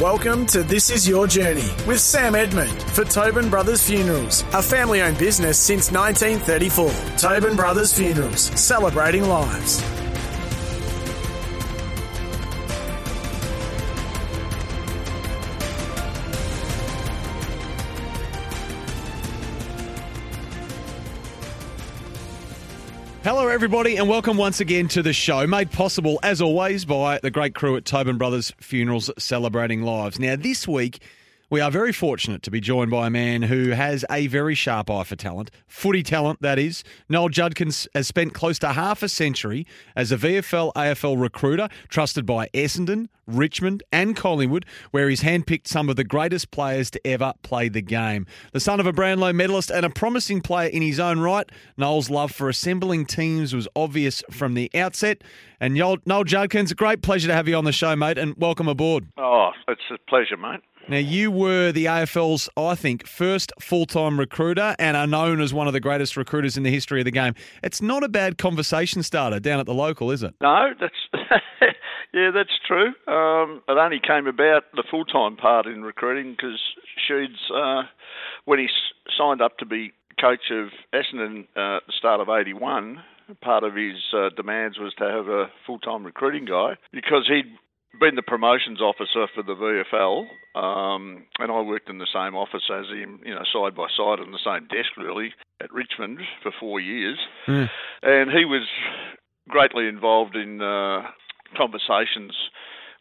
Welcome to This Is Your Journey with Sam Edmund for Tobin Brothers Funerals, a family owned business since 1934. Tobin Brothers Funerals, celebrating lives. Hello, everybody, and welcome once again to the show, made possible, as always, by the great crew at Tobin Brothers Funerals Celebrating Lives. Now, this week, we are very fortunate to be joined by a man who has a very sharp eye for talent, footy talent, that is. Noel Judkins has spent close to half a century as a VFL AFL recruiter, trusted by Essendon, Richmond, and Collingwood, where he's handpicked some of the greatest players to ever play the game. The son of a Brownlow medalist and a promising player in his own right, Noel's love for assembling teams was obvious from the outset. And Noel, Noel Judkins, a great pleasure to have you on the show, mate, and welcome aboard. Oh, it's a pleasure, mate. Now, you were the AFL's, I think, first full time recruiter and are known as one of the greatest recruiters in the history of the game. It's not a bad conversation starter down at the local, is it? No, that's yeah, that's true. Um, it only came about the full time part in recruiting because Sheeds, uh, when he signed up to be coach of Essendon uh, at the start of '81, part of his uh, demands was to have a full time recruiting guy because he'd been the promotions officer for the VFL, um, and I worked in the same office as him, you know, side by side on the same desk really at Richmond for four years, and he was greatly involved in uh, conversations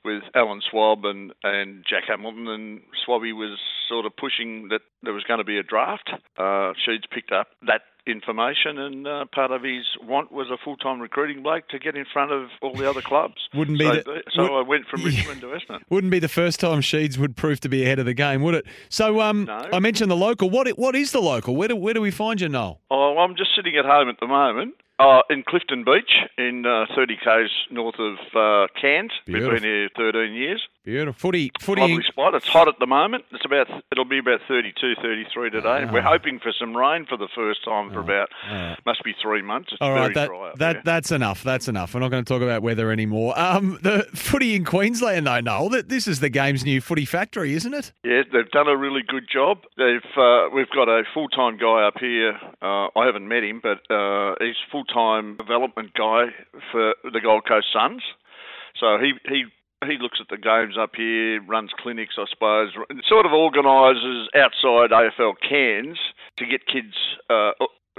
with Alan Schwab and, and Jack Hamilton, and Schwabby was sort of pushing that there was going to be a draft. Uh, Sheeds picked up that information, and uh, part of his want was a full-time recruiting bloke to get in front of all the other clubs. Wouldn't be so, the- so would- I went from Yeah. Richmond to Essendon. Wouldn't be the first time Sheeds would prove to be ahead of the game, would it? So, um, No. I mentioned the local. What what is the local? Where do where do we find you, Noel? Oh, I'm just sitting at home at the moment. Uh, in Clifton Beach, in uh, 30 k's north of uh, Cairns. Beautiful. Been here 13 years. Beautiful footy, footy. Lovely spot. It's hot at the moment. It's about it'll be about 32, 33 today. Oh. We're hoping for some rain for the first time for about right. must be three months. It's All very right, that, dry up that that's enough. That's enough. We're not going to talk about weather anymore. Um, the footy in Queensland, though, Noel. That this is the game's new footy factory, isn't it? Yeah, they've done a really good job. They've uh, we've got a full time guy up here. Uh, I haven't met him, but uh, he's full time development guy for the Gold Coast Suns. So he he. He looks at the games up here, runs clinics, I suppose, and sort of organises outside AFL Cairns to get kids uh,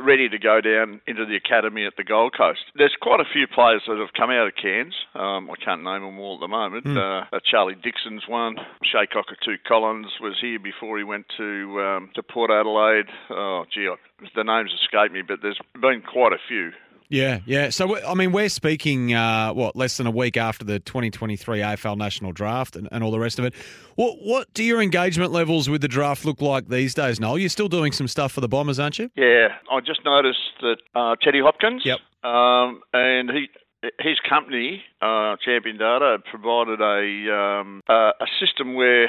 ready to go down into the academy at the Gold Coast. There's quite a few players that have come out of Cairns. Um, I can't name them all at the moment. Uh, uh, Charlie Dixon's one. Che Cockatoo Collins was here before he went to um, to Port Adelaide. Oh, gee, I, the names escape me, but there's been quite a few. Yeah, yeah. So I mean, we're speaking uh, what less than a week after the 2023 AFL National Draft and, and all the rest of it. What what do your engagement levels with the draft look like these days, Noel? You're still doing some stuff for the Bombers, aren't you? Yeah, I just noticed that uh, Teddy Hopkins. Yep. Um, and he. His company, uh, Champion Data, provided a um, uh, a system where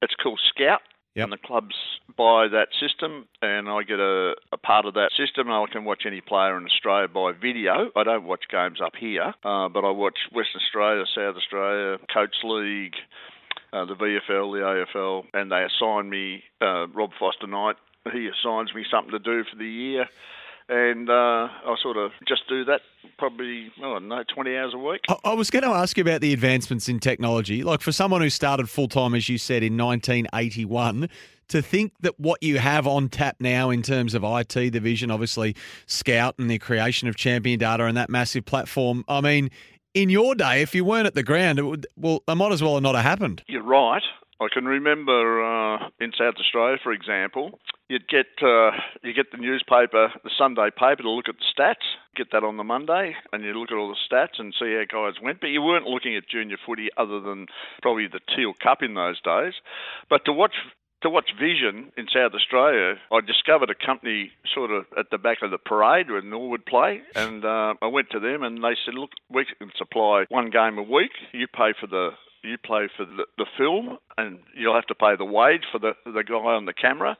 it's called Scout, Yep. and the clubs buy that system, and I get a, a part of that system. and I can watch any player in Australia by video. I don't watch games up here, uh, but I watch Western Australia, South Australia, Coates League, uh, the VFL, the AFL, and they assign me uh, Rob Foster Knight. He assigns me something to do for the year. And uh, I sort of just do that probably, oh, I don't know, 20 hours a week. I, I was going to ask you about the advancements in technology. Like for someone who started full time, as you said, in 1981, to think that what you have on tap now in terms of IT division, obviously Scout and the creation of Champion Data and that massive platform. I mean, in your day, if you weren't at the ground, it would well, it might as well have not have happened. You're right. I can remember uh, in South Australia, for example, you'd get uh, you get the newspaper, the Sunday paper, to look at the stats. Get that on the Monday, and you look at all the stats and see how guys went. But you weren't looking at junior footy other than probably the Teal Cup in those days. But to watch to watch Vision in South Australia, I discovered a company sort of at the back of the parade where Norwood play, and uh, I went to them and they said, "Look, we can supply one game a week. You pay for the you play for the, the film, and you'll have to pay the wage for the the guy on the camera,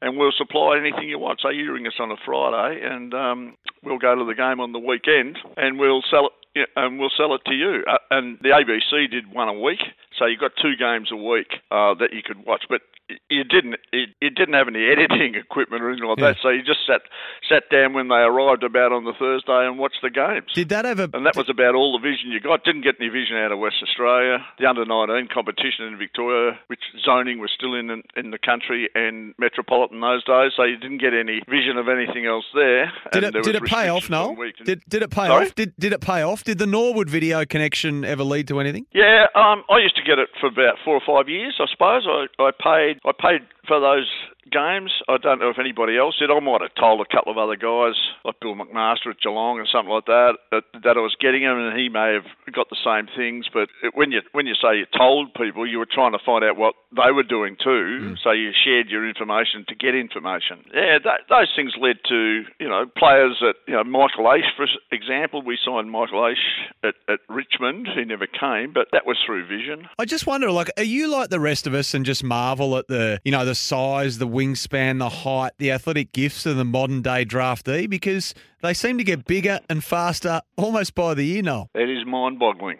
and we'll supply anything you want. So you ring us on a Friday, and um, we'll go to the game on the weekend, and we'll sell it." And we'll sell it to you. Uh, and the ABC did one a week, so you got two games a week uh, that you could watch. But you didn't it, it didn't have any editing equipment or anything like yeah. that, so you just sat sat down when they arrived about on the Thursday and watched the games. Did that ever? And that was about all the vision you got. Didn't get any vision out of West Australia. The under nineteen competition in Victoria, which zoning was still in in the country and metropolitan those days, so you didn't get any vision of anything else there. Did it did it pay off? No. Did did it pay Sorry? off? Did did it pay off? Did the Norwood video connection ever lead to anything? Yeah, um, I used to get it for about four or five years, I suppose. I, I paid I paid for those games. I don't know if anybody else did. I might have told a couple of other guys, like Bill McMaster at Geelong or something like that, that, that I was getting them, and he may have got the same things. But when you when you say you told people, you were trying to find out what they were doing too. Mm. So you shared your information to get information. Yeah, that, those things led to you know players that you know Michael Aish, for example. We signed Michael Aish at, at Richmond. He never came, but that was through Vision. I just wonder, like, are you like the rest of us and just marvel at the you know the size, the wingspan, the height, the athletic gifts of the modern day draftee because they seem to get bigger and faster almost by the year now. It is mind boggling.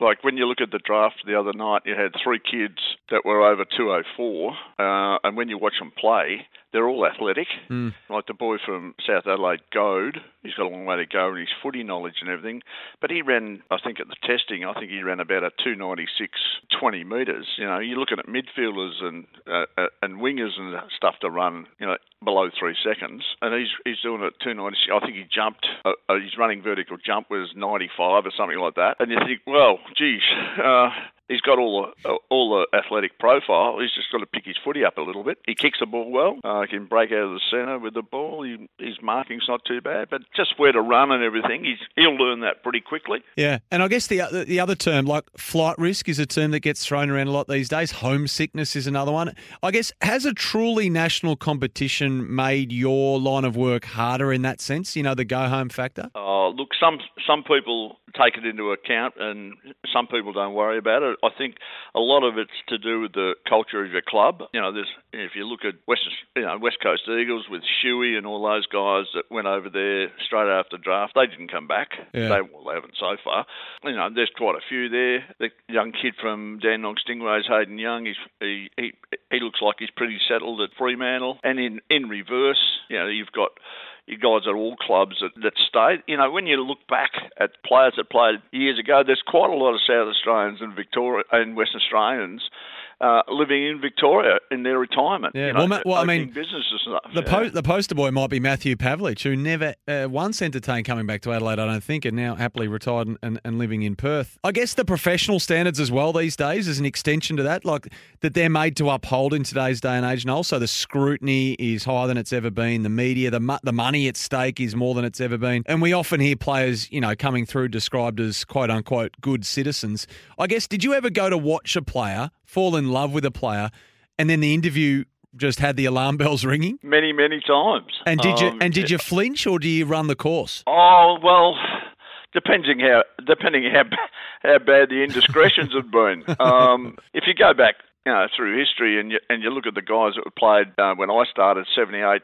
Like when you look at the draft the other night, you had three kids that were over 204, uh, and when you watch them play, they're all athletic. Mm. Like the boy from South Adelaide, Goad, he's got a long way to go in his footy knowledge and everything. But he ran, I think, at the testing, I think he ran about a 296 20 metres. You know, you're looking at midfielders and uh, uh, and wingers and stuff to run, you know, below three seconds, and he's he's doing it at 296. I think he jumped. Uh, uh, his running vertical jump was 95 or something like that. And you think, well, geez. Uh, He's got all the all the athletic profile. He's just got to pick his footy up a little bit. He kicks the ball well. Uh, can break out of the centre with the ball. He, his marking's not too bad, but just where to run and everything, he's he'll learn that pretty quickly. Yeah, and I guess the the other term, like flight risk, is a term that gets thrown around a lot these days. Homesickness is another one. I guess has a truly national competition made your line of work harder in that sense? You know, the go home factor. Oh, look, some some people take it into account, and some people don't worry about it. I think a lot of it's to do with the culture of your club. You know, there's if you look at West, you know, West Coast Eagles with Shuey and all those guys that went over there straight after draft, they didn't come back. Yeah. They, well, they haven't so far. You know, there's quite a few there. The young kid from Dandenong Stingrays, Hayden Young, he's, he, he he looks like he's pretty settled at Fremantle. And in in reverse, you know, you've got you guys at all clubs that, that stayed. You know, when you look back at players that played years ago, there's quite a lot of South Australians and Victoria and Western Australians uh, living in Victoria in their retirement. Yeah, you know, well, well I mean, businesses the, yeah. po- the poster boy might be Matthew Pavlich, who never uh, once entertained coming back to Adelaide, I don't think, and now happily retired and, and, and, living in Perth. I guess the professional standards as well these days is an extension to that, like that they're made to uphold in today's day and age. And also, the scrutiny is higher than it's ever been. The media, the the money at stake is more than it's ever been. And we often hear players, you know, coming through described as quote unquote good citizens. I guess, did you ever go to watch a player fall in love with a player, and then the interview just had the alarm bells ringing? Many, many times. And did you um, and did you flinch or do you run the course? Oh well, depending how depending how how bad the indiscretions have been. Um, if you go back, you know, through history and you and you look at the guys that were played uh, when I started, seventy eight.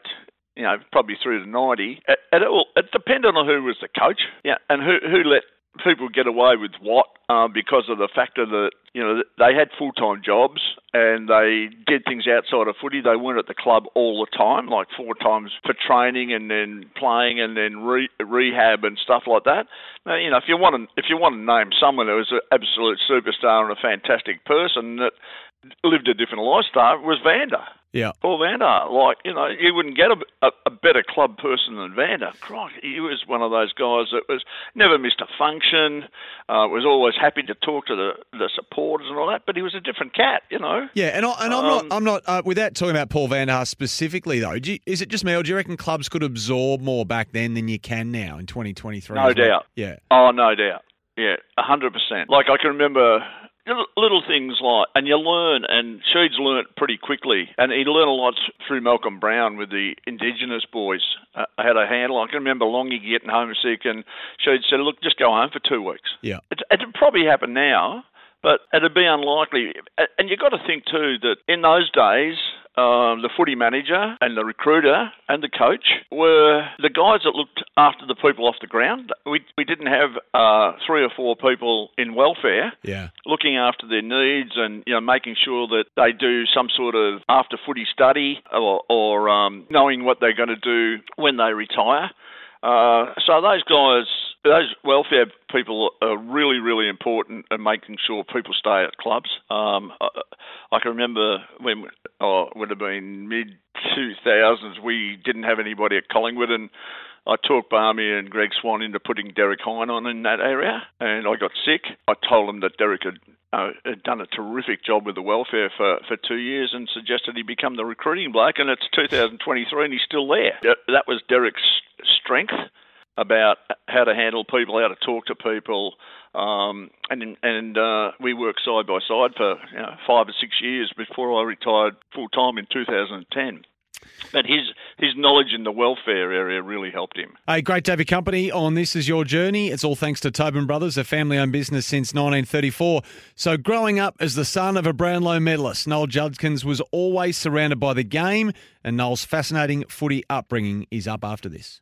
You know, probably through to ninety. It, it, it depended on who was the coach, yeah, and who who let people get away with what uh, because of the factor that you know they had full time jobs and they did things outside of footy. They weren't at the club all the time, like four times for training and then playing and then re- rehab and stuff like that. Now, you know, if you want to if you want to name someone who was an absolute superstar and a fantastic person that lived a different lifestyle, it was Vander. Yeah. Paul Vander, like, you know, you wouldn't get a, a, a better club person than Vander. Crikey, he was one of those guys that was never missed a function, uh, was always happy to talk to the, the supporters and all that, but he was a different cat, you know. Yeah, and, I, and I'm Um, not. I'm not. Uh, without talking about Paul Van Der specifically, though, you, is it just me, or do you reckon clubs could absorb more back then than you can now in 2023? No as well? doubt. Yeah. Oh, no doubt. Yeah, a hundred percent. Like I can remember little, little things like, and you learn, and Sheeds learnt pretty quickly, and he learned a lot through Malcolm Brown with the Indigenous boys. Uh, had a handle. I can remember Longy getting homesick, and Sheeds said, "Look, just go home for two weeks." Yeah. It, it'd probably happen now, but it'd be unlikely. And you've got to think too that in those days, um, the footy manager and the recruiter and the coach were the guys that looked after the people off the ground. We we didn't have uh, three or four people in welfare Yeah. looking after their needs and you know making sure that they do some sort of after footy study or, or um, knowing what they're going to do when they retire. Uh, so those guys, those welfare people are really, really important in making sure people stay at clubs. Um, I, I can remember when oh, it would have been mid 2000s, we didn't have anybody at Collingwood and I talked Barmy and Greg Swann into putting Derek Hine on in that area, and I got sick. I told them that Derek had, uh, had done a terrific job with the welfare for, for two years and suggested he become the recruiting bloke, and it's 2023 and he's still there. That was Derek's strength about how to handle people, how to talk to people, um, and and uh, we worked side by side for you know, five or six years before I retired full time in 2010. But his his knowledge in the welfare area really helped him. Hey, great to have your company on This Is Your Journey. It's all thanks to Tobin Brothers, a family owned business since 1934. So, growing up as the son of a Brownlow medalist, Noel Judkins was always surrounded by the game, and Noel's fascinating footy upbringing is up after this.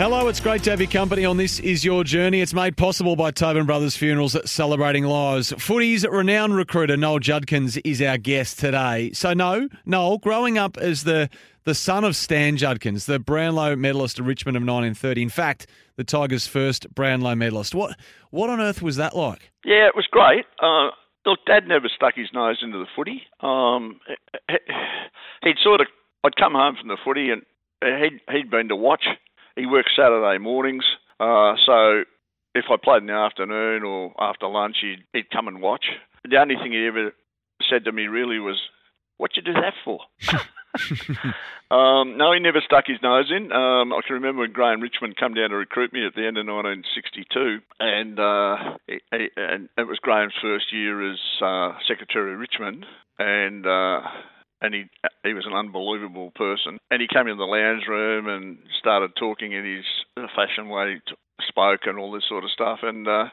Hello, it's great to have your company on This Is Your Journey. It's made possible by Tobin Brothers Funerals Celebrating Lives. Footy's renowned recruiter Noel Judkins is our guest today. So, no, Noel, growing up as the, the son of Stan Judkins, the Brownlow medalist of Richmond of 1930, in fact, the Tigers' first Brownlow medalist. What, what on earth was that like? Yeah, it was great. Uh, look, Dad never stuck his nose into the footy. Um, he'd sort of, I'd come home from the footy and he'd, he'd been to watch. He worked Saturday mornings, uh, so if I played in the afternoon or after lunch, he'd, he'd come and watch. The only thing he ever said to me really was, "What you do that for?" um, no, he never stuck his nose in. Um, I can remember when Graeme Richmond come down to recruit me at the end of 1962, and uh, he, he, and it was Graeme's first year as uh, secretary of Richmond, and. Uh, and he he was an unbelievable person. And he came in the lounge room and started talking in his fashion way, he spoke and all this sort of stuff. And uh,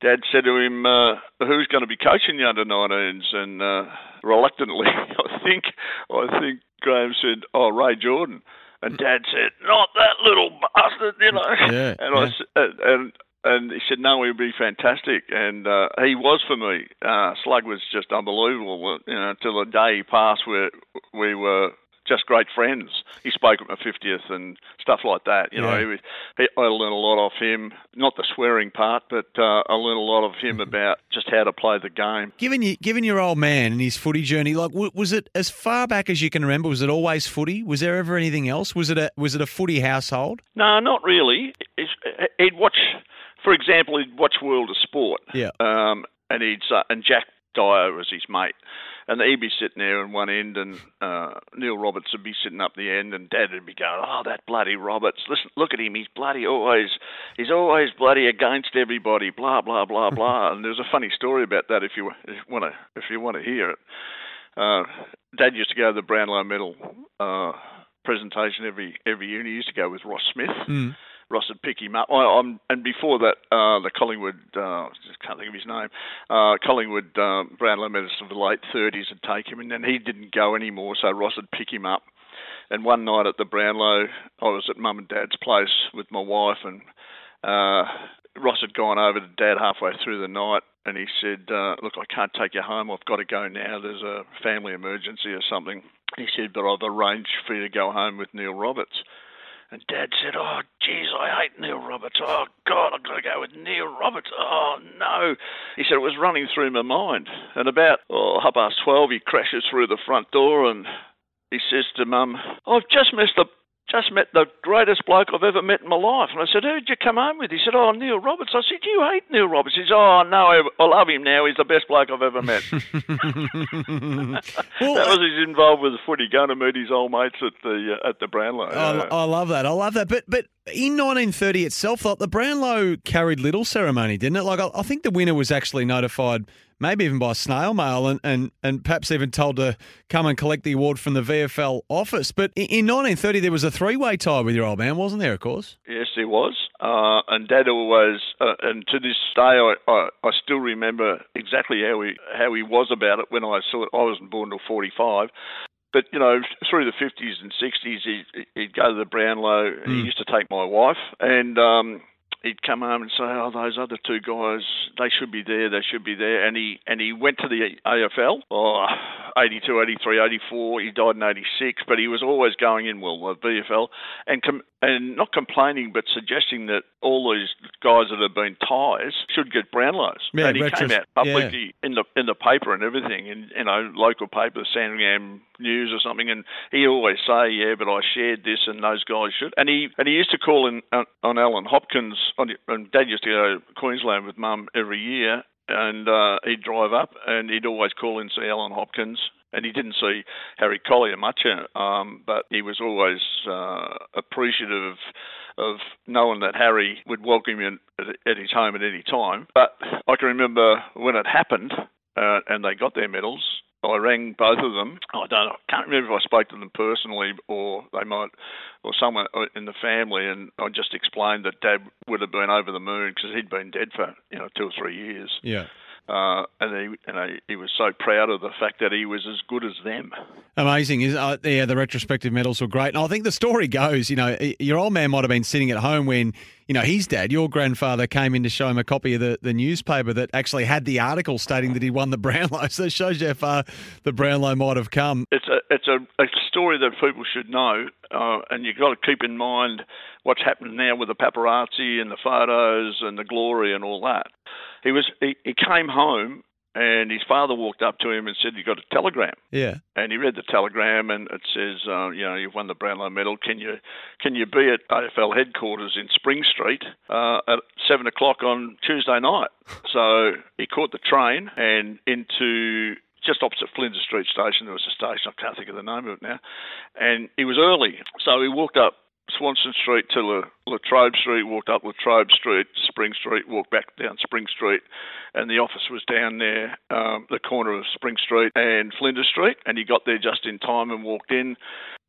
Dad said to him, uh, "Who's going to be coaching the under 19s?" And uh, reluctantly, I think I think Graeme said, "Oh, Ray Jordan." And Dad said, "Not that little bastard," you know. Yeah, and yeah. I and, and he said, "No, he'd be fantastic," and uh, he was for me. Uh, Slug was just unbelievable. You know, till the day he passed, where we were just great friends. He spoke at my fiftieth and stuff like that. You know, he was, he, I learned a lot off him. Not the swearing part, but uh, I learned a lot of him about just how to play the game. Given you, given your old man and his footy journey, like w- was it as far back as you can remember? Was it always footy? Was there ever anything else? Was it a was it a footy household? No, not really. He'd watch, for example, he'd watch World of Sport. Yeah. Um, and he'd uh, and Jack Dyer was his mate, and he'd be sitting there in one end, and uh, Neil Roberts would be sitting up the end, and Dad would be going, "Oh, that bloody Roberts! Listen, look at him. He's bloody always, he's always bloody against everybody. Blah blah blah blah." and there's a funny story about that if you want to if you want to hear it. Uh, Dad used to go to the Brownlow Medal uh, presentation every every year. and He used to go with Ross Smith. Mm. Ross would pick him up. I, I'm, and before that, uh, the Collingwood, uh, just can't think of his name, uh, Collingwood um, Brownlow medalist of the late 30s would take him, and then he didn't go anymore, so Ross would pick him up. And one night at the Brownlow, I was at mum and dad's place with my wife, and uh, Ross had gone over to dad halfway through the night, and he said, uh, "Look, I can't take you home. I've got to go now. There's a family emergency or something." He said, "But I've arranged for you to go home with Neil Roberts." And Dad said, "Oh, geez, I hate Neil Roberts. Oh God, I've got to go with Neil Roberts. Oh no!" He said it was running through my mind. And about oh, half past twelve, he crashes through the front door and he says to Mum, "I've just missed the just met the greatest bloke I've ever met in my life. And I said, Who'd you come home with? He said, Oh, Neil Roberts. I said, You hate Neil Roberts. He said, Oh, no, I love him now. He's the best bloke I've ever met. well, that was his involved with the footy, going to meet his old mates at the uh, at the Brownlow. I, I love that. I love that. But but in 1930 itself, the Brownlow carried little ceremony, didn't it? Like I, I think the winner was actually notified maybe even by snail mail, and, and, and perhaps even told to come and collect the award from the VFL office. But in, 1930, there was a three way tie with your old man, wasn't there, of course? Yes, there was. Uh, and Dad always, uh, and to this day, I, I, I, still remember exactly how he, how he was about it when I saw it. I wasn't born till 45. But you know, through the fifties and sixties, he'd, he'd go to the Brownlow. Mm. He hmm. used to take my wife, and um, he'd come home and say, "Oh, those other two guys, they should be there. They should be there." And he and he went to the AFL. Oh, 82, 83, 84. He died in 86, but he was always going in well the VFL and com- and not complaining, but suggesting that all these guys that have been ties should get Brownlows. Yeah, and he retros- came out publicly yeah. in the in the paper and everything, in you know local paper, the Sandringham News or something, and he always say, "Yeah, but I shared this, and those guys should." And he and he used to call in uh, on Allan Hopkins. On, and Dad used to go to Queensland with Mum every year, and uh, he'd drive up and he'd always call in see Allan Hopkins. And he didn't see Harry Collier much, uh, um, but he was always uh, appreciative of knowing that Harry would welcome him at, his home at any time. But I can remember when it happened uh, and they got their medals, I rang both of them. I don't, I can't remember if I spoke to them personally or they might, or someone in the family, and I just explained that Dad would have been over the moon because he'd been dead for you know two or three years. Yeah. Uh, and he and he, he was so proud of the fact that he was as good as them. Amazing, is uh, yeah. The retrospective medals were great, and I think the story goes, you know, your old man might have been sitting at home when you know his dad, your grandfather, came in to show him a copy of the, the newspaper that actually had the article stating that he won the Brownlow. So it shows you how far the Brownlow might have come. It's a it's a, a story that people should know, uh, and you've got to keep in mind what's happening now with the paparazzi and the photos and the glory and all that. He was he, he came home and his father walked up to him and said, "You got a telegram?" Yeah. And he read the telegram, and it says, uh, "You know, you've won the Brownlow Medal. Can you can you be at AFL headquarters in Spring Street uh, at seven o'clock on Tuesday night?" so he caught the train and into just opposite Flinders Street Station. There was a station, I can't think of the name of it now. And he was early. So he walked up Swanston Street to La, Latrobe Street, walked up Latrobe Street, Spring Street, walked back down Spring Street, and the office was down there, um, the corner of Spring Street and Flinders Street, and he got there just in time and walked in.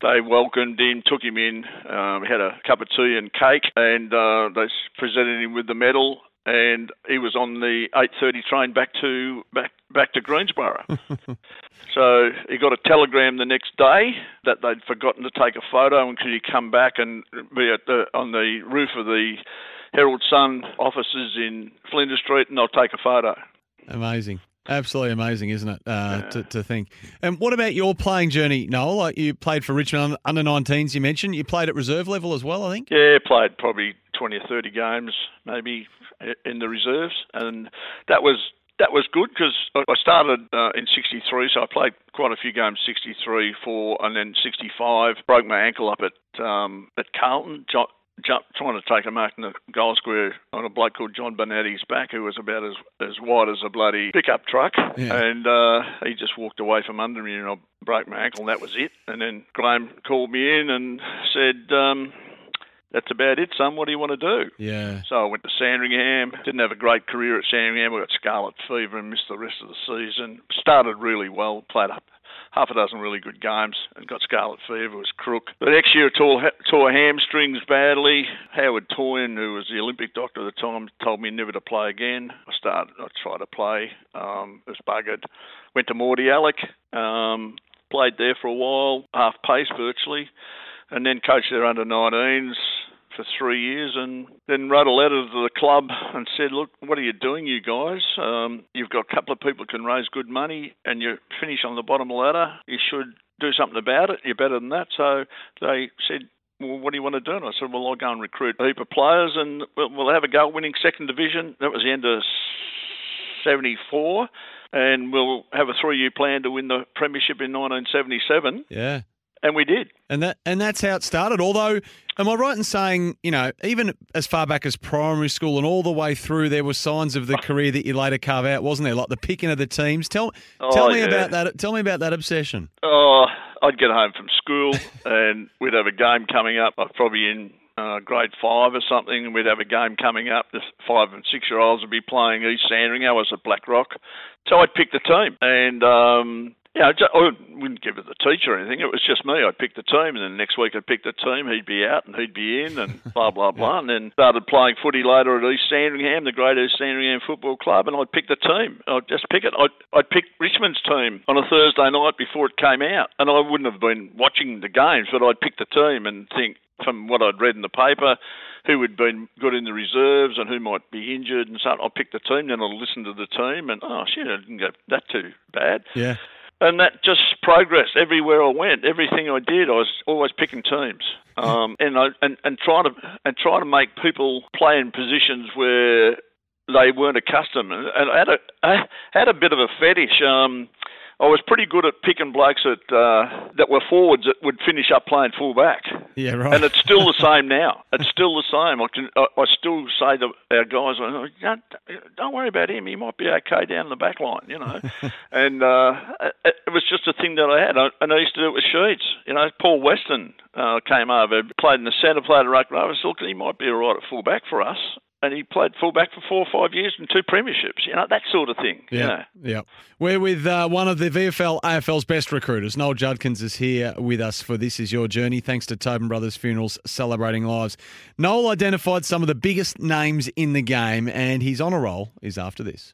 They welcomed him, took him in, um, had a cup of tea and cake, and uh, they presented him with the medal, and he was on the 8:30 train back to back back to Greensborough. so he got a telegram the next day that they'd forgotten to take a photo, and could he come back and be at the on the roof of the Herald Sun offices in Flinders Street, and they'll take a photo. Amazing. Absolutely amazing, isn't it? Uh, yeah. to, to think. And what about your playing journey, Noel? Like you played for Richmond under 19s, you mentioned. You played at reserve level as well, I think? Yeah, played probably 20 or 30 games, maybe in the reserves, and that was that was good because I started uh, in '63, so I played quite a few games '63, four, and then '65. Broke my ankle up at um, at Carlton. Jump, trying to take a mark in the goal square on a bloke called John Bonatti's back, who was about as as wide as a bloody pickup truck, yeah. and uh, he just walked away from under me, and I broke my ankle, and that was it. And then Graeme called me in and said. Um, that's about it, son. What do you want to do? Yeah. So I went to Sandringham. Didn't have a great career at Sandringham. I got scarlet fever and missed the rest of the season. Started really well. Played up half a dozen really good games and got scarlet fever. Was crook. The next year, tore tore hamstrings badly. Howard Toyne, who was the Olympic doctor at the time, told me never to play again. I started. I tried to play. Um, was buggered. Went to Mordialloc. Um, played there for a while, half pace virtually, and then coached their under 19s for three years and then wrote a letter to the club and said, look, what are you doing, you guys? Um, you've got a couple of people can raise good money and you finish on the bottom ladder. You should do something about it. You're better than that. So they said, well, what do you want to do? And I said, well, I'll go and recruit a heap of players and we'll, we'll have a go winning second division. That was the end of 74 and we'll have a three-year plan to win the premiership in 1977. Yeah. And we did. And that and that's how it started. Although, am I right in saying, you know, even as far back as primary school and all the way through, there were signs of the career that you later carve out, wasn't there? Like the picking of the teams. Tell Oh, tell me yeah. about that. Tell me about that obsession. Oh, I'd get home from school and we'd have a game coming up. I'd probably in uh, grade five or something, and we'd have a game coming up. The five and six year olds would be playing East Sandringham. I was at Blackrock, so I'd pick the team, and um, yeah, I, I wouldn't give it the teacher or anything. It was just me. I'd pick the team, and then next week I'd pick the team. He'd be out, and he'd be in, and blah blah blah. And then started playing footy later at East Sandringham, the Great East Sandringham Football Club, and I'd pick the team. I'd just pick it. I'd, I'd pick Richmond's team on a Thursday night before it came out, and I wouldn't have been watching the games, but I'd pick the team and think from what I'd read in the paper. Who had been good in the reserves and who might be injured and so on. I'll pick the team, then I'll listen to the team, and oh shit, I didn't go that too bad Yeah. And that just progressed everywhere I went. Everything I did, I was always picking teams, um, and I and, and try to and try to make people play in positions where they weren't accustomed. And I had a I had a bit of a fetish. Um, I was pretty good at picking blokes that uh, that were forwards that would finish up playing fullback. Yeah. Right. And it's still the same now. It's still the same. I can, I, I still say to our guys, "Oh, don't, don't worry about him. He might be okay down the back line, you know. and uh, it, was just a thing that I had. I, and I used to do it with Sheeds. You know, Paul Weston uh, came over, played in the centre, played at rugby. I was looking, he might be all right at fullback for us. And he played fullback for four or five years and two premierships, you know, that sort of thing. you Yeah, know. yeah. We're with uh, one of the VFL AFL's best recruiters. Noel Judkins is here with us for This Is Your Journey, thanks to Tobin Brothers Funerals Celebrating Lives. Noel identified some of the biggest names in the game, and his honour roll is after this.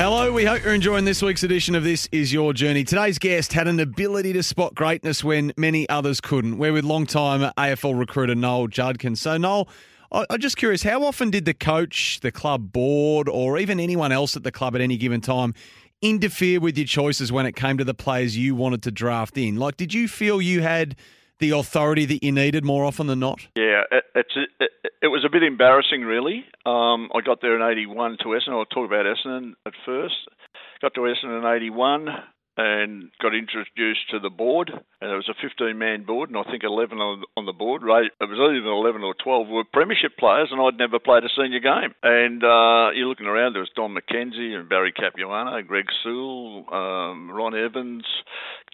Hello, we hope you're enjoying this week's edition of This Is Your Journey. Today's guest had an ability to spot greatness when many others couldn't. We're with long-time AFL recruiter Noel Judkins. So, Noel, I'm just curious, how often did the coach, the club board, or even anyone else at the club at any given time interfere with your choices when it came to the players you wanted to draft in? Like, did you feel you had the authority that you needed more often than not? Yeah, it, it's it, it was a bit embarrassing, really. Um, I got there in '81 to Essendon. I'll talk about Essendon at first. Got to Essendon in '81 and got introduced to the board. And it was a 15-man board, and I think 11 on, on the board. Right, it was either 11 or 12 were premiership players, and I'd never played a senior game. And uh, you're looking around, there was Don McKenzie and Barry Capuano, Greg Sewell, um, Ron Evans,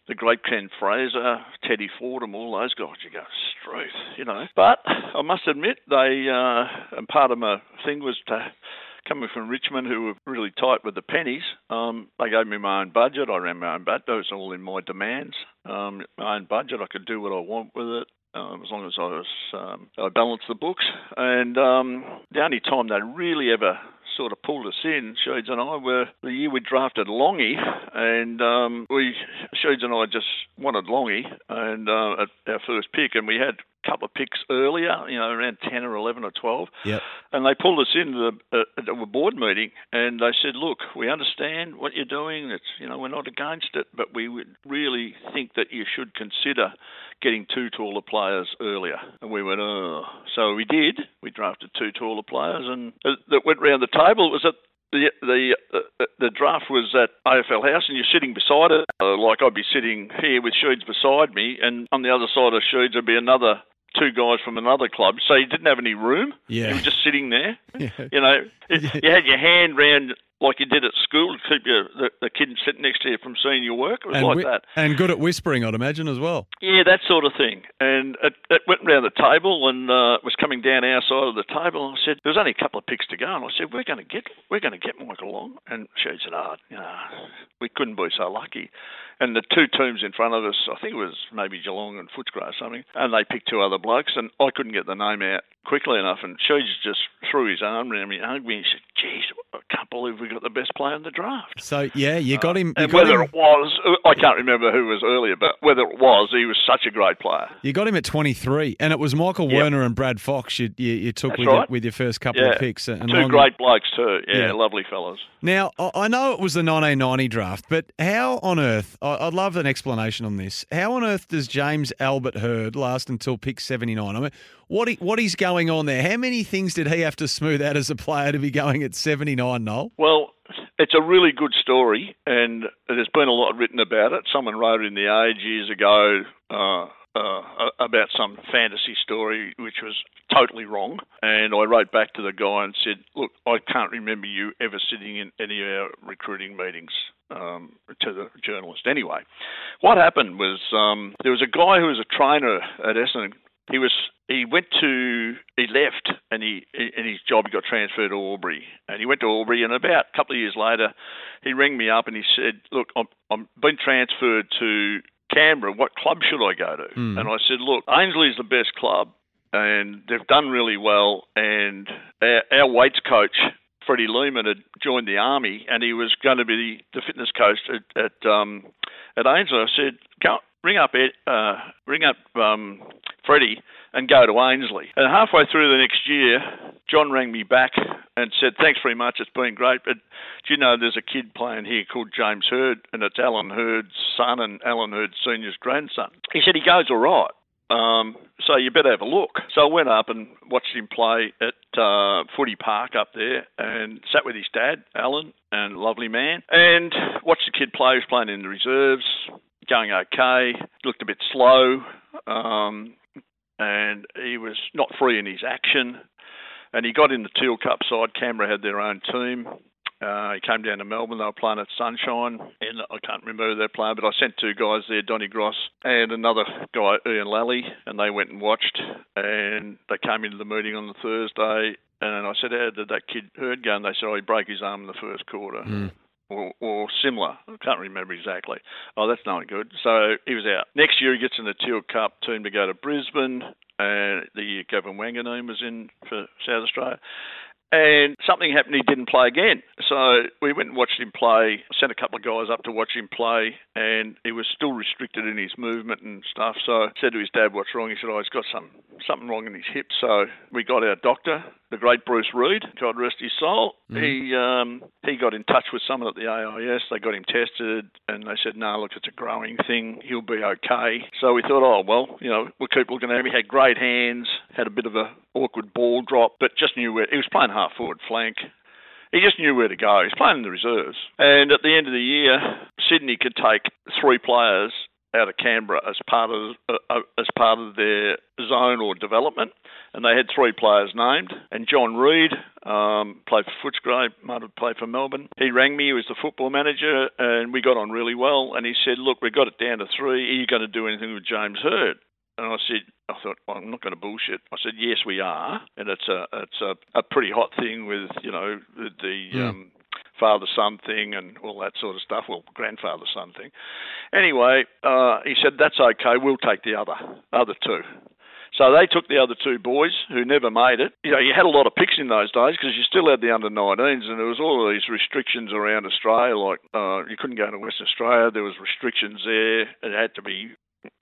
the great Ken Fraser, Teddy Fordham, all those guys. You go, Struth, you know. But I must admit, they, uh, and part of my thing was to coming from Richmond, who were really tight with the pennies, um, they gave me my own budget. I ran my own budget. That was all in my demands. Um, my own budget. I could do what I want with it. Um, as long as I was, um, I balanced the books. And um, the only time they really ever sort of pulled us in, Sheeds and I, were the year we drafted Longy, and um, we, Sheeds and I just wanted Longy, and uh, at our first pick, and we had couple of picks earlier, you know, around 10 or 11 or 12. Yep. And they pulled us into the uh, a board meeting, and they said, "Look, we understand what you're doing. It's you know we're not against it, but we would really think that you should consider getting two taller players earlier." And we went, "Oh." So we did. We drafted two taller players, and uh, that went round the table. It was at the the uh, the draft was at AFL House, and you're sitting beside it. Uh, like I'd be sitting here with Sheeds beside me, and on the other side of Sheeds would be another two guys from another club. So you didn't have any room. Yeah. You were just sitting there. Yeah. You know, it, you had your hand round like you did at school to keep your, the, the kid sitting next to you from seeing your work. It was and like whi- that. And good at whispering, I'd imagine, as well. Yeah, that sort of thing. And it, it went round the table and uh, was coming down our side of the table. And I said, "There was only a couple of picks to go." And I said, "We're going to get, we're going to get Michael Long." And she said, "Oh, you know, we couldn't be so lucky." And the two teams in front of us, I think it was maybe Geelong and Footscray or something, and they picked two other blokes, and I couldn't get the name out quickly enough. And Sheeds just threw his arm around me and hugged me and said, "Geez, I can't believe we got the best player in the draft." So yeah, you got uh, him. You And got whether him, it was, uh, I can't remember who was earlier, but whether it was, he was such a great player. you got him at 23, and it was Michael Yep. Werner and Brad Fox you, you, you took That's with, your, right. with your first couple Yeah. of picks. And Two great blokes too. Yeah, Yeah. lovely fellas. Now, I I know it was the 1990 draft, but how on earth, I- I'd love an explanation on this. How on earth does James Albert Hird last until pick 79? I mean, what, he, what is going on there? How many things did he have to smooth out as a player to be going at 79, Noel? Well, it's a really good story, and there's been a lot written about it. Someone wrote in the Age years ago uh, uh, about some fantasy story which was totally wrong, and I wrote back to the guy and said, "Look, I can't remember you ever sitting in any of our recruiting meetings." Um, to the journalist. Anyway, what happened was um, there was a guy who was a trainer at Essendon. He was he went to he left and he in his job he got transferred to Albury. And he went to Albury and about a couple of years later he rang me up and he said look I'm I'm been transferred to Canberra. What club should I go to? Hmm. and I said look Ainslie's the best club and they've done really well and our, our weights coach Freddie Lehman had joined the army and he was going to be the fitness coach at, at um at Ainslie. I said go ring up Ed, uh ring up um Freddie and go to Ainslie. And halfway through the next year, John rang me back and said, Thanks very much, it's been great, but do you know there's a kid playing here called James Hird, and it's Alan Hird's son and Alan Hird Senior's grandson. He said, He goes all right. Um, so you better have a look. So I went up and watched him play at uh, Footy Park up there and sat with his dad, Alan, and a lovely man, and watched the kid play. He was playing in the reserves, going okay, looked a bit slow. Um, and he was not free in his action. And he got in the Teal Cup side. Canberra had their own team. Uh, he came down to Melbourne. They were playing at Sunshine, and I can't remember who they're playing, but I sent two guys there, Donny Gross and another guy, Ian Lally, and they went and watched. And they came into the meeting on the Thursday, and I said, "How did that kid Hird go?" And they said, "Oh, he broke his arm in the first quarter." Or, or similar. I can't remember exactly. Oh, that's not good. So he was out. Next year he gets in the Teal Cup team to go to Brisbane, and the year Gavin Wanganeen was in for South Australia. And something happened, he didn't play again. So we went and watched him play, sent a couple of guys up to watch him play, and he was still restricted in his movement and stuff. So I said to his dad, What's wrong? He said, Oh, he's got some something wrong in his hip. So we got our doctor, the great Bruce Reid, God rest his soul. He um, he got in touch with someone at the AIS. They got him tested, and they said, "No, look, it's a growing thing. He'll be okay." So we thought, "Oh well, you know, we'll keep looking at him." He had great hands, had a bit of a awkward ball drop, but just knew where he was playing half forward flank. He just knew where to go. He's playing in the reserves. And at the end of the year, Sydney could take three players out of Canberra as part of uh, uh, as part of their zone or development, and they had three players named. And John Reed um, played for Footscray, might have played for Melbourne. He rang me. He was the football manager, and we got on really well. And he said, "Look, we got it down to three. Are you going to do anything with James Hird?" And I said, I thought, well, I'm not going to bullshit. I said, yes, we are, and it's a it's a, a pretty hot thing with you know the, the Mm. um, father son thing and all that sort of stuff. Well, grandfather son thing. Anyway, uh, he said that's okay. We'll take the other other two. So they took the other two boys who never made it. You know, you had a lot of picks in those days because you still had the under 19s, and there was all of these restrictions around Australia. Like uh, you couldn't go to Western Australia. There was restrictions there. It had to be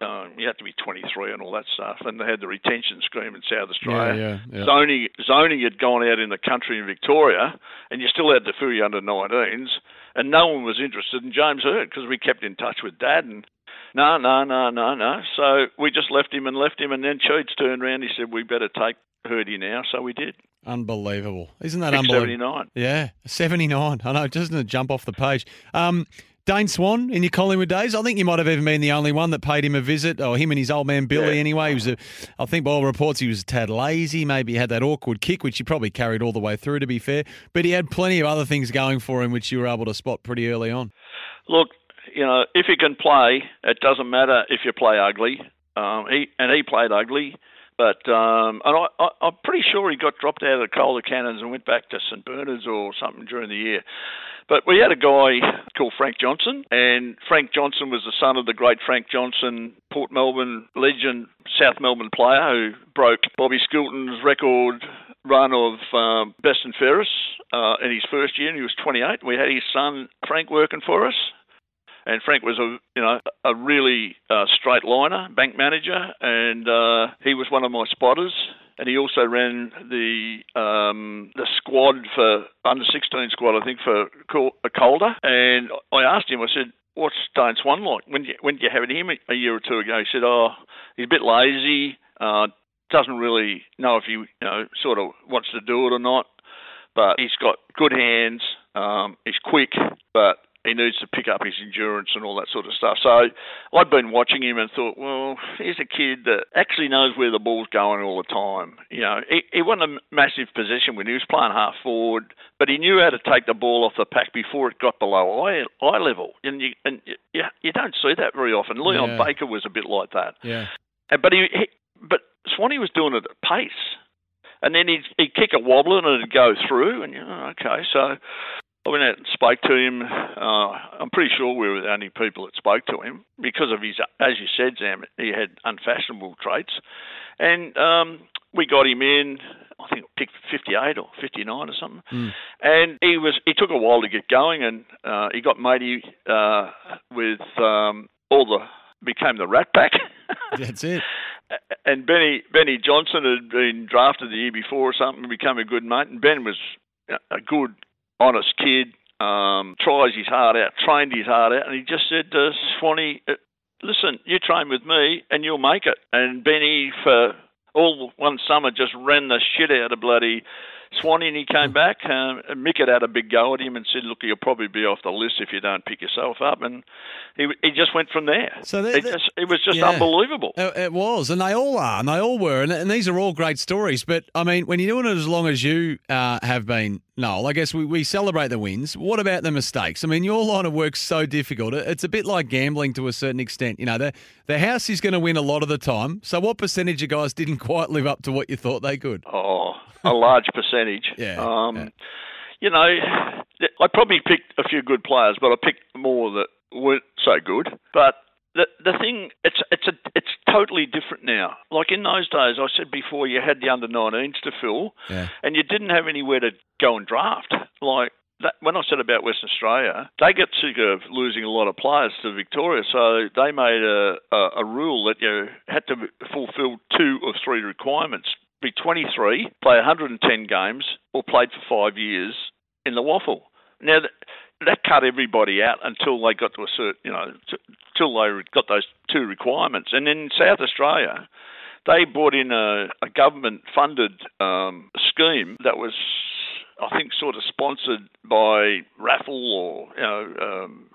um, you had to be 23 and all that stuff. And they had the retention scheme in South Australia. yeah, yeah. Zoning zoning had gone out in the country in Victoria, and you still had to fill under 19s, and no one was interested in James Hird because we kept in touch with Dad and. No, no, no, no, no. So we just left him and left him, and then Sheeds turned around. He said, "We better take Hirdy now." So we did. Unbelievable. Isn't that unbelievable? 79. Yeah, 79. I know, doesn't it jump off the page? Um, Dane Swan in your Collingwood days. I think you might have even been the only one that paid him a visit, or him and his old man Billy. Yeah. Anyway, he was. A, I think by all reports he was a tad lazy. Maybe he had that awkward kick, which he probably carried all the way through. To be fair, but he had plenty of other things going for him, which you were able to spot pretty early on. Look, you know, if you can play, it doesn't matter if you play ugly. Um, he and he played ugly, but um, and I, I, I'm pretty sure he got dropped out of the Calder Cannons and went back to St Bernard's or something during the year. But we had a guy called Frank Johnson, and Frank Johnson was the son of the great Frank Johnson, Port Melbourne legend, South Melbourne player who broke Bobby Skilton's record run of um, best and fairest uh, in his first year, and he was 28. We had his son Frank working for us, and Frank was a you know a really uh, straight liner, bank manager, and uh, he was one of my spotters. And he also ran the um, the squad for under 16 squad, I think, for uh, Calder. And I asked him, I said, "What's Dane Swan like? When you, when did you have him a year or two ago?" He said, "Oh, he's a bit lazy. Uh, doesn't really know if he you know sort of wants to do it or not. But he's got good hands. Um, he's quick, but he needs to pick up his endurance and all that sort of stuff. So I'd been watching him and thought, well, here's a kid that actually knows where the ball's going all the time. You know, he, he wasn't a massive possession when he was playing half forward, but he knew how to take the ball off the pack before it got below eye, eye level. And you and you, you don't see that very often. Leon Yeah. Baker was a bit like that. Yeah. But he, he but Swanee was doing it at pace, and then he'd, he'd kick a wobbler and it'd go through, and you know, okay, so I went out and spoke to him. Uh, I'm pretty sure we were the only people that spoke to him because of his, as you said, Sam, he had unfashionable traits, and um, we got him in. I think picked 58 or 59 or something, and he was he took a while to get going, and uh, he got matey uh, with um, all the became the Rat Pack. That's it. and Benny Benny Johnson had been drafted the year before or something, and become a good mate. And Ben was a good, honest kid. Um, tries his heart out, trained his heart out, and he just said to Swanee, uh, "Listen, you train with me, and you'll make it." And Benny, for all one summer, just ran the shit out of bloody. Swanee and he came back. Um, and Mick had had a big go at him and said, "Look, you'll probably be off the list if you don't pick yourself up." And he he just went from there. So that- it, just, it was just Yeah. unbelievable. It was, and they all are, and they all were, and, and these are all great stories. But I mean, when you're doing it as long as you uh, have been, Noel, I guess we, we celebrate the wins. What about the mistakes? I mean, your line of work's so difficult. It- It's a bit like gambling to a certain extent. You know, the the house is going to win a lot of the time. So, what percentage of guys didn't quite live up to what you thought they could? Oh, a large percentage. Yeah, Um, yeah. You know, I probably picked a few good players, but I picked more that weren't so good. But the the thing, it's it's a it's totally different now. Like in those days, I said before, you had the under 19s to fill, Yeah. and you didn't have anywhere to go and draft. Like that, when I said about Western Australia, they get sick of losing a lot of players to Victoria, so they made a, a, a rule that you had to fulfil two of three requirements: be 23, play 110 games, or played for five years in the waffle. Now that, that cut everybody out until they got to a certain, you know, t- till they got those two requirements. And in South Australia, they brought in a, a government-funded um, scheme that was, I think, sort of sponsored by raffle or you know um,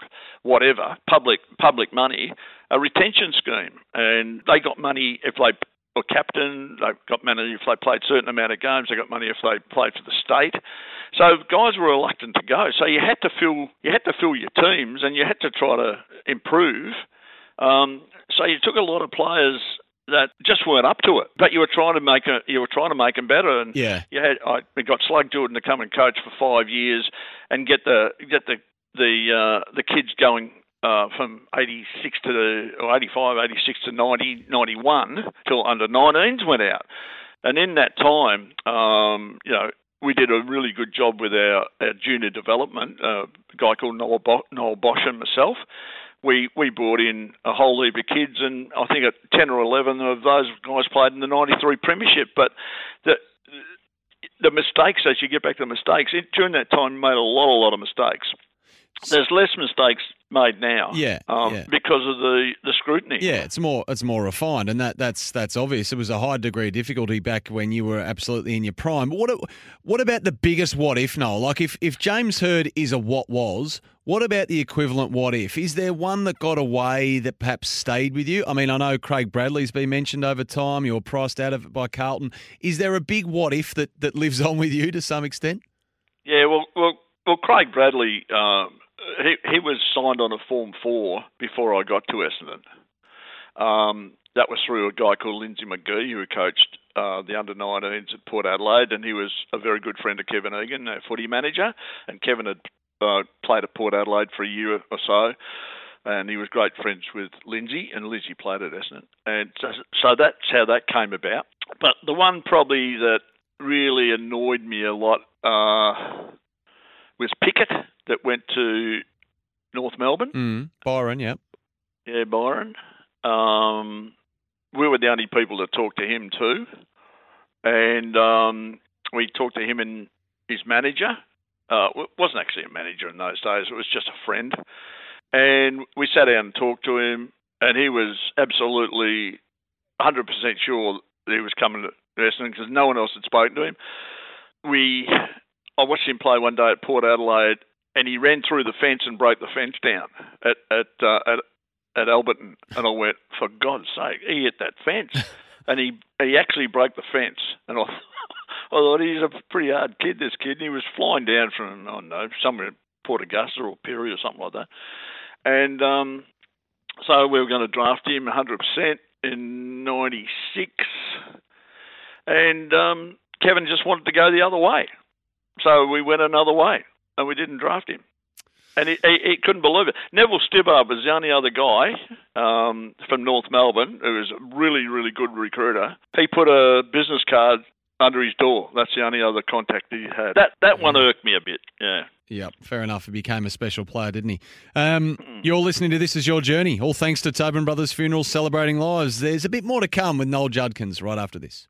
whatever public public money, a retention scheme, and they got money if they were captain. They got money if they played a certain amount of games. They got money if they played for the state. So guys were reluctant to go. So you had to fill you had to fill your teams, and you had to try to improve. Um, so you took a lot of players that just weren't up to it, but you were trying to make a, you were trying to make them better. And Yeah. you had I we got Slug Jordan to come and coach for five years and get the get the the uh, the kids going uh, from 86 to the, or 85, 86 to 90, 91 till under 19s went out. And in that time, um, you know, we did a really good job with our, our junior development. Uh, a guy called Noel, Bo- Noel Bosch and myself. We we brought in a whole heap of kids, and I think at 10 or 11 of those guys played in the 93 Premiership. But the the mistakes, as you get back to the mistakes, during that time, made a lot, a lot of mistakes. There's less mistakes made now. Yeah, um, yeah. because of the, the scrutiny. Yeah, it's more it's more refined, and that that's that's obvious. It was a high degree of difficulty back when you were absolutely in your prime. What what about the biggest what if? Noel, like if if James Hird is a what was, what about the equivalent what if? Is there one that got away that perhaps stayed with you? I mean, I know Craig Bradley's been mentioned over time. You were priced out of it by Carlton. Is there a big what if that that lives on with you to some extent? Yeah, well, well, well. Craig Bradley, um, he he was signed on a Form Four before I got to Essendon. Um, that was through a guy called Lindsay McGee, who coached uh, the under 19s at Port Adelaide, and he was a very good friend of Kevin Egan, a footy manager. And Kevin had uh, played at Port Adelaide for a year or so, and he was great friends with Lindsay, and Lindsay played at Essendon. And so, so that's how that came about. But the one probably that really annoyed me a lot uh, was Pickett that went to North Melbourne. Mm, Byron, yeah. Yeah, Byron. Um, we were the only people that talked to him too, and um, we talked to him and his manager. Uh, it wasn't actually a manager in those days; it was just a friend. And we sat down and talked to him, and he was absolutely 100% sure that he was coming to Essendon because no one else had spoken to him. We, I watched him play one day at Port Adelaide, and he ran through the fence and broke the fence down at at uh, at at Alberton, and I went, for God's sake, he hit that fence, and he he actually broke the fence, and I. I thought he's a pretty hard kid, this kid. And he was flying down from, I don't know, somewhere in Port Augusta or Pirie or something like that. And um, so we were going to draft him 100% in 96. And um, Kevin just wanted to go the other way. So we went another way and we didn't draft him. And he, he, he couldn't believe it. Neville Stibbard was the only other guy um, from North Melbourne who was a really, really good recruiter. He put a business card under his door. That's the only other contact he had. That that one irked me a bit. Yeah. Yep, fair enough. He became a special player, didn't he? Um, you're listening to This Is Your Journey. All thanks to Tobin Brothers Funerals Celebrating Lives. There's a bit more to come with Noel Judkins right after this.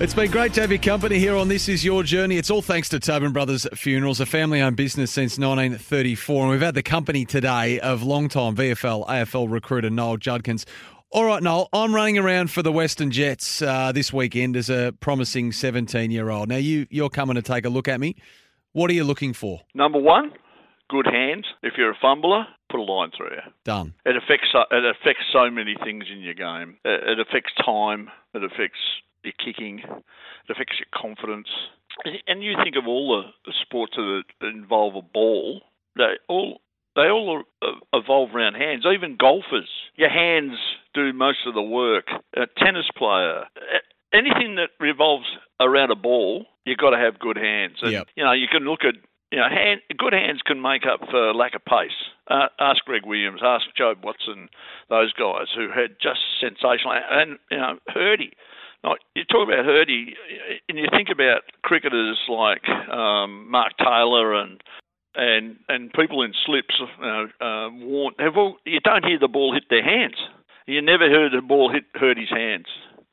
It's been great to have your company here on This Is Your Journey. It's all thanks to Tobin Brothers Funerals, a family owned business since 1934. And we've had the company today of long-time VFL, AFL recruiter Noel Judkins. All right, Noel, I'm running around for the Western Jets uh, this weekend as a promising 17 year old. Now, you, you're coming to take a look at me. What are you looking for? Number one, good hands. If you're a fumbler, put a line through you. Done. It affects so, it affects so many things in your game. It affects time. It affects your kicking. It affects your confidence. And you think of all the sports that involve a ball. They all they all evolve around hands. Even golfers, your hands do most of the work. A tennis player, anything that revolves around a ball, you've got to have good hands. And, Yep. You know, you can look at you know, hand, good hands can make up for lack of pace. Uh, ask Greg Williams, ask Joe Watson, those guys who had just sensational. And you know, Hirdy. Like, you talk about Hirdy, and you think about cricketers like um, Mark Taylor and and and people in slips, you uh, Warren, have all, you don't hear the ball hit their hands. You never heard the ball hit hurt his hands.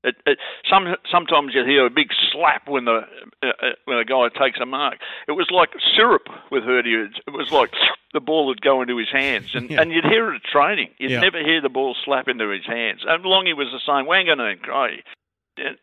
It, it, some sometimes you hear a big slap when the uh, uh, when a guy takes a mark. It was like syrup with Hirdy. It was like the ball would go into his hands, and, Yeah. and you'd hear it at training. You'd Yeah. never hear the ball slap into his hands. And Longy was the same. Wanganeen. Uh,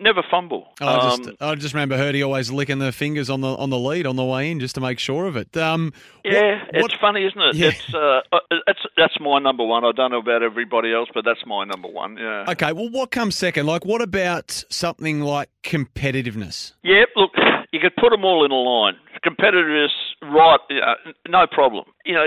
Never fumble. I just, Um, I just remember Hirdy always licking the fingers on the on the lead on the way in just to make sure of it. Um, Yeah, what- it's funny, isn't it? Yeah. It's uh, uh, that's that's my number one. I don't know about everybody else, but that's my number one. Yeah. Okay, well, what comes second? Like, what about something like competitiveness? Yeah, look, you could put them all in a line. Competitiveness, right? Uh, no problem. You know,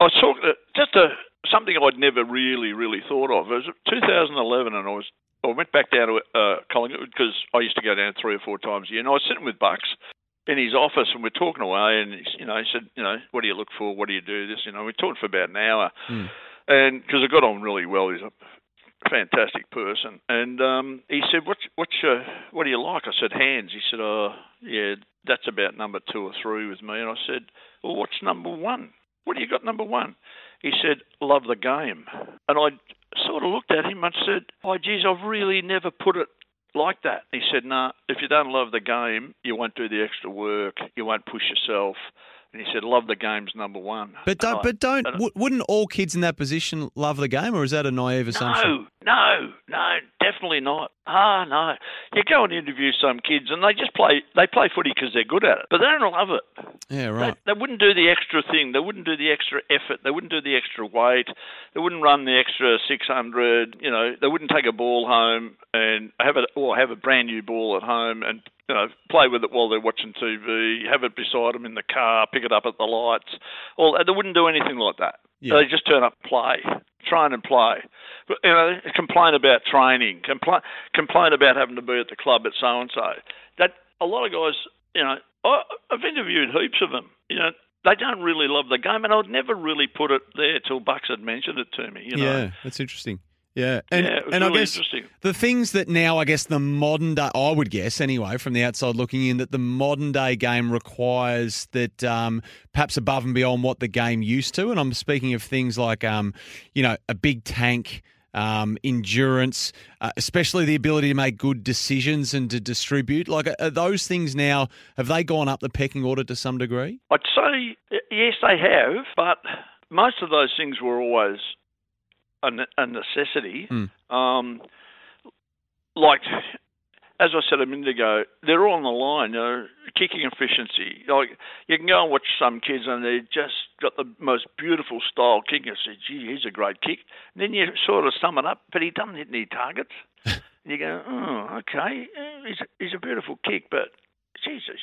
I was talking just a something I'd never really, really thought of. It was 2011, and I was I went back down to uh, Collingwood because I used to go down three or four times a year, and I was sitting with Bucks in his office, and we're talking away, and you know, he said, you know, what do you look for? What do you do? This, you know, we talked for about an hour, Hmm. and because I got on really well, he's a fantastic person. And um, he said, "What's what's your, what do you like?" I said, "Hands." He said, "Oh, yeah, that's about number two or three with me." And I said, "Well, what's number one? What do you got number one?" He said, "Love the game." And I sort of looked at him and said, "Oh, geez, I've really never put it." Like that. He said, "No, nah, if you don't love the game, you won't do the extra work, you won't push yourself, and he said, "Love the game's number one." But don't, but don't. W- wouldn't all kids in that position love the game, or is that a naive assumption? No, no, no, definitely not. Ah, no. You go and interview some kids, and they just play. They play footy because they're good at it, but they don't love it. Yeah, right. They, they, wouldn't do the extra thing. They wouldn't do the extra effort. They wouldn't do the extra weight. They wouldn't run the extra six hundred. You know, they wouldn't take a ball home and have it, or have a brand new ball at home and you know, play with it while they're watching TV, have it beside them in the car, pick it up at the lights. All they wouldn't do anything like that. Yeah. They just turn up, play, train and play. But, you know, complain about training, complain complain about having to be at the club at so and so. That a lot of guys, you know, I've interviewed heaps of them. You know, they don't really love the game, and I'd never really put it there till Bucks had mentioned it to me. You know? Yeah, that's interesting. Yeah, and yeah, and really I guess the things that now I guess the modern day I would guess anyway from the outside looking in that the modern day game requires that um, perhaps above and beyond what the game used to, and I'm speaking of things like um, you know a big tank. Um, endurance, uh, especially the ability to make good decisions and to distribute. Like, are those things now, have they gone up the pecking order to some degree? I'd say yes, they have, but most of those things were always a, a necessity. Mm. Um, like as I said a minute ago, they're all on the line. You know, kicking efficiency. Like you can go and watch some kids, and they just got the most beautiful style kicking. I said, "Gee, he's a great kick." And then you sort of sum it up, but he doesn't hit any targets. and you go, "Oh, okay, he's he's a beautiful kick, but Jesus,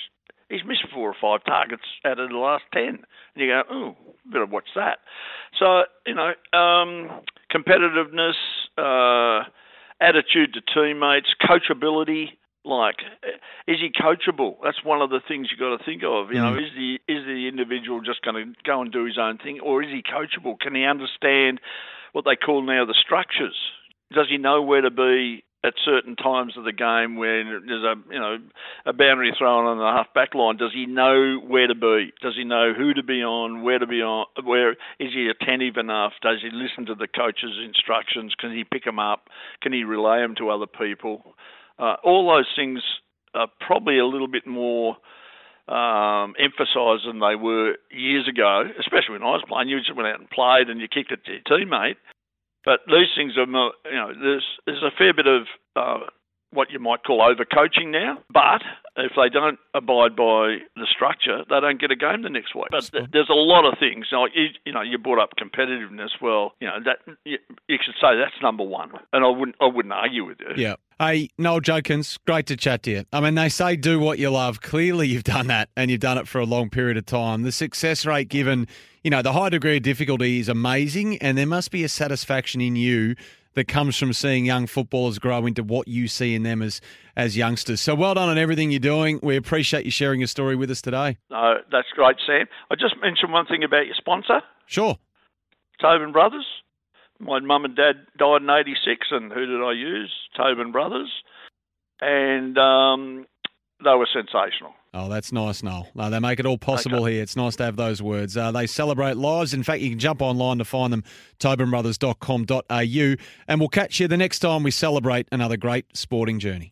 he's missed four or five targets out of the last ten. And you go, oh, better watch that. So you know, um, competitiveness, uh, attitude to teammates, coachability. Like, is he coachable? That's one of the things you've got to think of. You know, mm. is the is the individual just going to go and do his own thing, or is he coachable? Can he understand what they call now the structures? Does he know where to be at certain times of the game when there's a you know a boundary thrown on the half back line, does he know where to be? Does he know who to be on, where to be on? Where is he attentive enough? Does he listen to the coach's instructions? Can he pick them up? Can he relay them to other people? Uh, all those things are probably a little bit more um, emphasised than they were years ago, especially when I was playing. You just went out and played and you kicked it to your teammate. But these things are, you know, there's there's a fair bit of uh, what you might call overcoaching now. But if they don't abide by the structure, they don't get a game the next week. But there's a lot of things. Like you, you know, you brought up competitiveness. Well, you know that you, you should say that's number one, and I wouldn't I wouldn't argue with you. Yeah. Hey, Noel Judkins, great to chat to you. I mean, they say do what you love. Clearly, you've done that, and you've done it for a long period of time. The success rate given, you know, the high degree of difficulty is amazing, and there must be a satisfaction in you that comes from seeing young footballers grow into what you see in them as as youngsters. So well done on everything you're doing. We appreciate you sharing your story with us today. No, that's great, Sam. I just mentioned one thing about your sponsor. Sure. Tobin Brothers my mum and dad died in '86, and who did I use? Tobin Brothers, and um, they were sensational. Oh, that's nice, Noel. No, they make it all possible okay. here. It's nice to have those words. Uh, they celebrate lives. In fact, you can jump online to find them, tobinbrothers.com.au. And we'll catch you the next time we celebrate another great sporting journey.